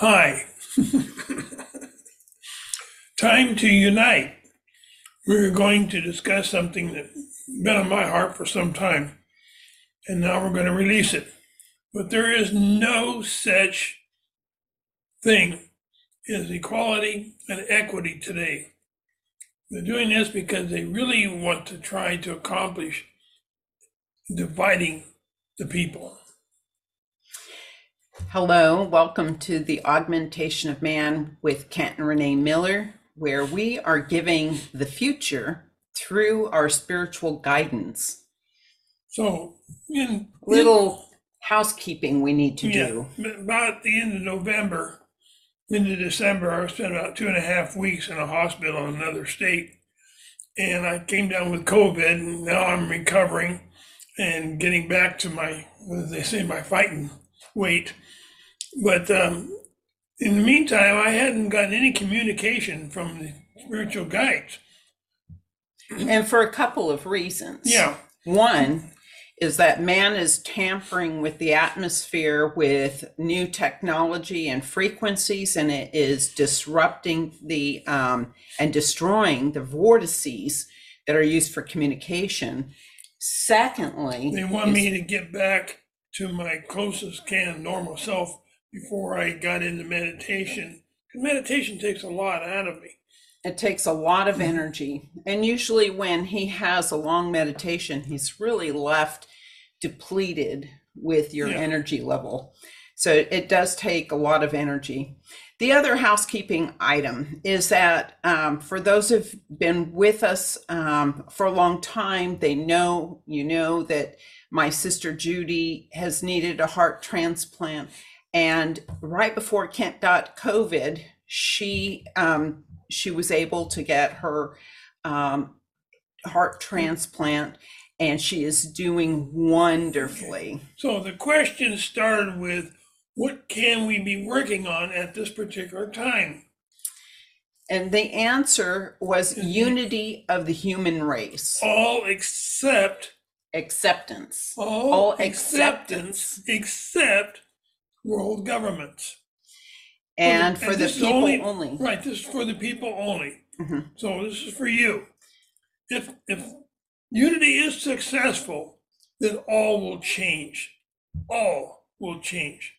Hi. Time to unite. We're going to discuss something that's been on my heart for some time, and now we're going to release it. But there is no such thing as equality and equity today. They're doing this because they really want to try to accomplish dividing the people. Hello, welcome to the Augmentation of Man with Kent and Renee Miller, where we are giving the future through our spiritual guidance. So, in Little housekeeping we need to yeah, do. about the end of November, into December, I spent about two and a half weeks in a hospital in another state. And I came down with COVID, and now I'm recovering and getting back to my, what do they say, my fighting weight. But um, in the meantime, I hadn't gotten any communication from the spiritual guides. And for a couple of reasons. Yeah, One is that man is tampering with the atmosphere with new technology and frequencies, and it is disrupting the um, and destroying the vortices that are used for communication. Secondly, they want me to get back to my closest can normal self before I got into meditation. meditation takes a lot out of me. it takes a lot of energy. And usually, when he has a long meditation, he's really left depleted with your Yeah. energy level. So it does take a lot of energy. The other housekeeping item is that um, for those who've been with us um, for a long time, they know, you know, that my sister Judy has needed a heart transplant. And right before Kent got COVID, she um, she was able to get her um, heart transplant, and she is doing wonderfully. So the question started with what can we be working on at this particular time? And the answer was Mhm. unity of the human race, All except acceptance. all, All acceptance except world governments. And for the this is people only. Right, this is for the people only. Mhm. So this is for you. If if unity is successful, then all will change. All will change.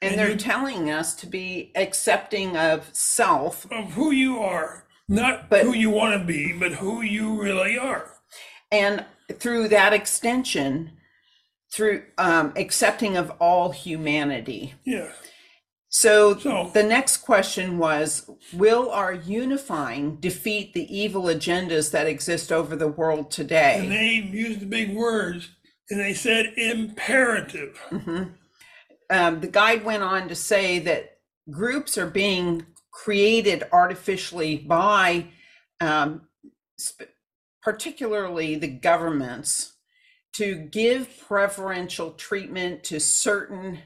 And And they're you- telling us to be accepting of self Of who you are, not But- who you want to be, but who you really are. and through that extension through um, accepting of all humanity Yeah. so, So- the next question was will our unifying defeat the evil agendas that exist over the world today? And they used the big words and they said imperative. Mhm. um, the guide went on to say that groups are being created artificially by um, sp- particularly the governments to give preferential treatment to certain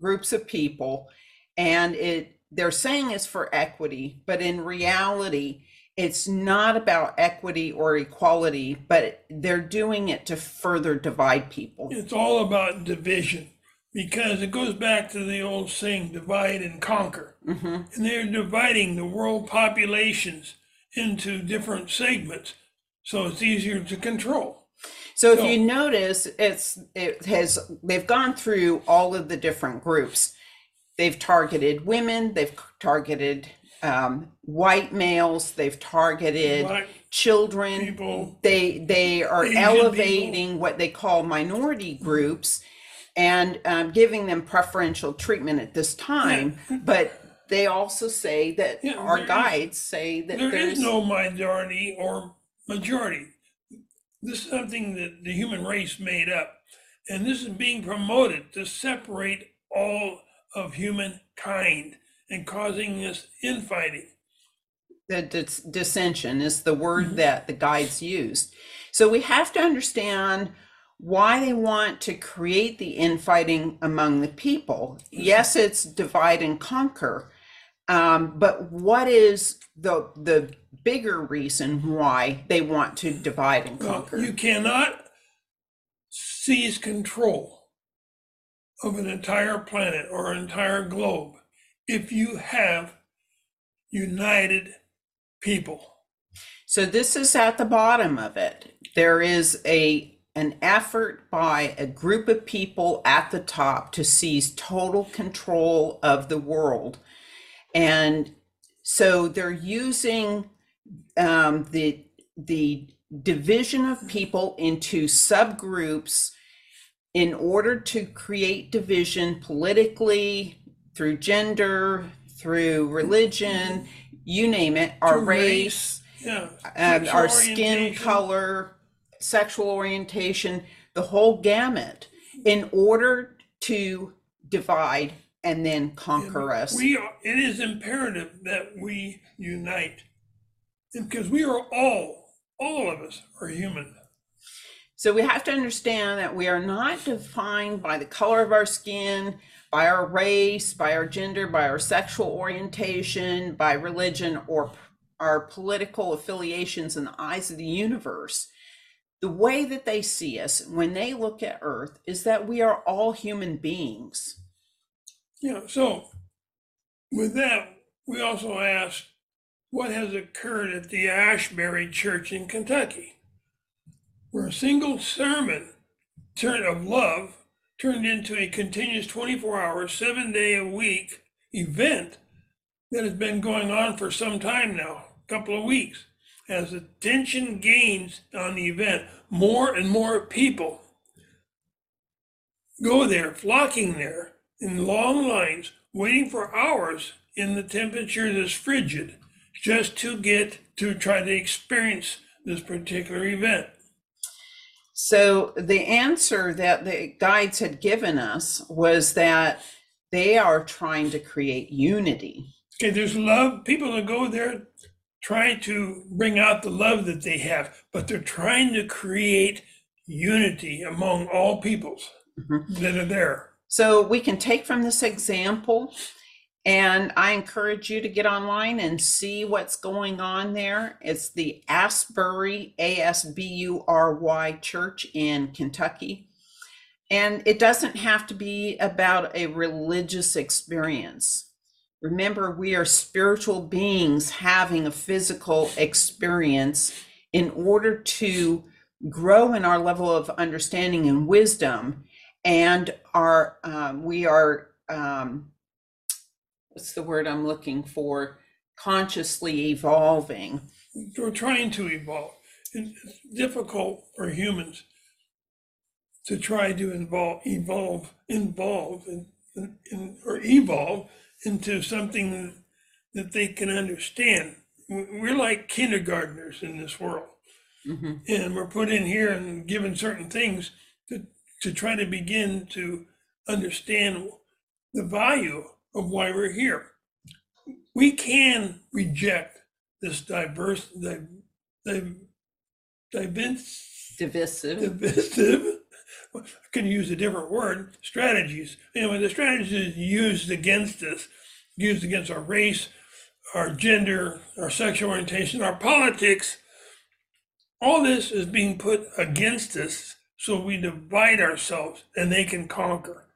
groups of people and it they're saying it's for equity but in reality it's not about equity or equality but they're doing it to further divide people It's all about division because it goes back to the old saying divide and conquer. hmm And they're dividing the world populations into different segments so it's easier to control. So if you notice, it's it has they've gone through all of the different groups. They've targeted women. They've targeted um, white males. They've targeted Black children. people, They they are Asian elevating what they call minority groups and um, giving them preferential treatment at this time. But they also say that Yeah, our there is- guides say that there there's is no minority or majority. This is something that the human race made up. And this is being promoted to separate all of humankind and causing this infighting. the dis- dissension is the word Mhm. that the guides used. So we have to understand why they want to create the infighting among the people. Yes, it's divide and conquer, um, but what is the the bigger reason why they want to divide and conquer? you cannot seize control of an entire planet or an entire globe if you have united people. So this is at the bottom of it. There is a an effort by a group of people at the top to seize total control of the world. And so they're using um, the the division of people into subgroups in order to create division politically through gender, through religion, you name it, our To race, Yeah. sexual our skin color, sexual orientation, the whole gamut, in order to divide and then conquer us. We are, it is imperative that we unite. Because we are all, all of us are human. So we have to understand that we are not defined by the color of our skin, by our race, by our gender, by our sexual orientation, by religion, or our political affiliations in the eyes of the universe. The way that they see us when they look at Earth is that we are all human beings. Yeah, so with that, we also asked what has occurred at the Asbury Church in Kentucky, where a single sermon turn of love turned into a continuous 24 hour, seven day a week event that has been going on for some time now, a couple of weeks. As attention gains on the event, more and more people go there, flocking there in long lines, waiting for hours in the temperature that's frigid, just to get to try to experience this particular event. So the answer that the guides had given us was that they are trying to create unity. Okay, there's love. People that go there try to bring out the love that they have, but they're trying to create unity among all peoples mm-hmm. that are there. So we can take from this example, and I encourage you to get online and see what's going on there. It's the Asbury, A S B U R Y Church in Kentucky. And it doesn't have to be about a religious experience. Remember, we are spiritual beings having a physical experience in order to grow in our level of understanding and wisdom and are um, we are um, what's the word i'm looking for consciously evolving We're trying to evolve. It's difficult for humans to try to involve, evolve, involve, in, in, or evolve into something that they can understand. We- We're like kindergartners in this world. Mhm. and we're put in here and given certain things to, to try to begin to understand the value of why we're here. We can reject this diverse, the, the, divisive divisive, I can use a different word, strategies. Anyway, the strategies used against us, used against our race, our gender, our sexual orientation, our politics, all this is being put against us so we divide ourselves and they can conquer.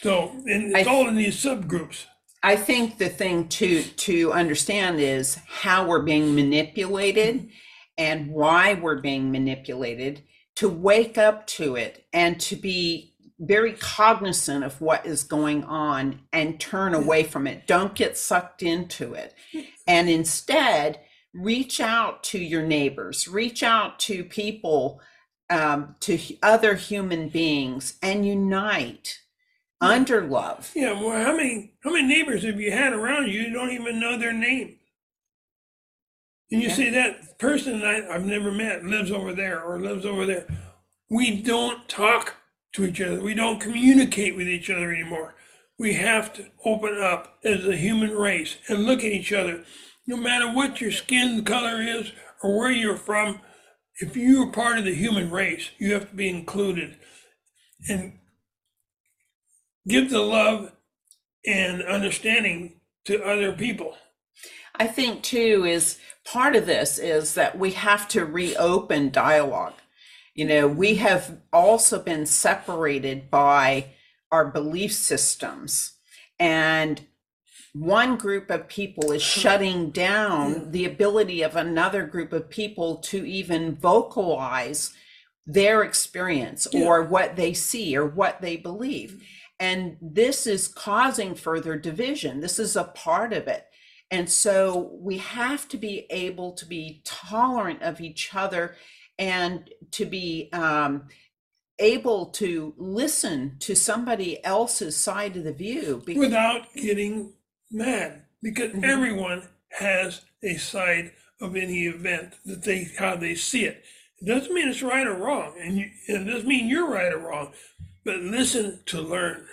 So, and it's I- all in these subgroups. i think the thing to to understand is how we're being manipulated and why we're being manipulated to wake up to it and to be very cognizant of what is going on and turn away from it don't get sucked into it and instead reach out to your neighbors reach out to people um, to other human beings and unite under love Yeah, well, how many how many neighbors have you had around you? You don't even know their name. And you Yeah. say that person I, I've never met lives over there or lives over there. We don't talk to each other. We don't communicate with each other anymore. We have to open up as a human race and look at each other. No matter what your skin color is or where you're from, if you are part of the human race, you have to be included and give the love and understanding to other people. I think too is part of this is that we have to reopen dialogue. You know, we have also been separated by our belief systems and one group of people is shutting down the ability of another group of people to even vocalize their experience Yeah. or what they see or what they believe. And this is causing further division. This is a part of it. And so we have to be able to be tolerant of each other and to be um, able to listen to somebody else's side of the view. Be- without getting mad because Mhm. everyone has a side of any event that they how they see it. It doesn't mean it's right or wrong, and you, it doesn't mean you're right or wrong, but listen to learn.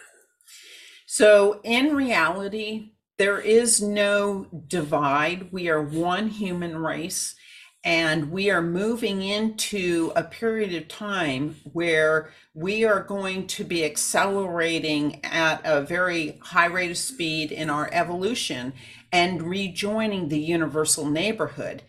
So, in reality, there is no divide. We are one human race, and we are moving into a period of time where we are going to be accelerating at a very high rate of speed in our evolution and rejoining the universal neighborhood.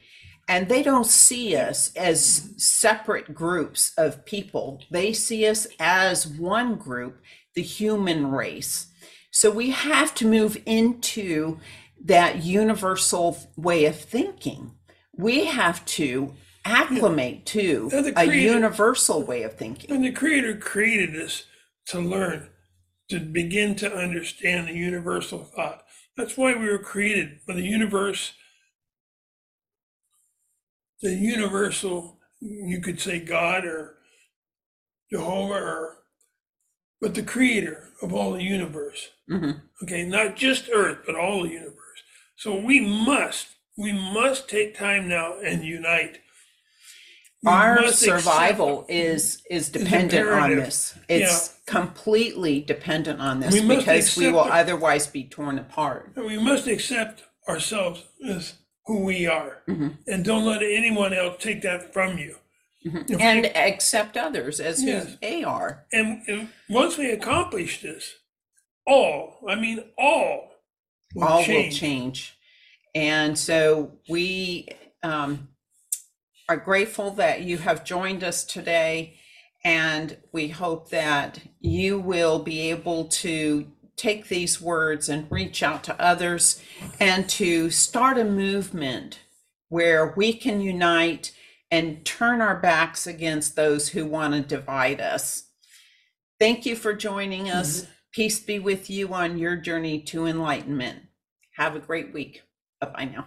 And they don't see us as separate groups of people, they see us as one group, the human race. So we have to move into that universal way of thinking. We have to acclimate to They're a universal way of thinking. And the Creator created us to learn, to begin to understand the universal thought. That's why we were created for the universe, the universal, you could say God or Jehovah or, but the creator of all the universe. Mhm. Okay, not just Earth, but all the universe. So we must, we must take time now and unite. We Our survival is is dependent on this. It's completely dependent on this We because we will it. otherwise be torn apart. We must accept ourselves as who we are Mhm. and don't let anyone else take that from you. We- And accept others as Yes. who they are. and, and once we accomplish this, all, I mean, all will all change. will change. And so we um, are grateful that you have joined us today. And we hope that you will be able to take these words and reach out to others and to start a movement where we can unite and turn our backs against those who want to divide us. Thank you for joining us. Peace be with you on your journey to enlightenment. Have a great week. Bye bye now.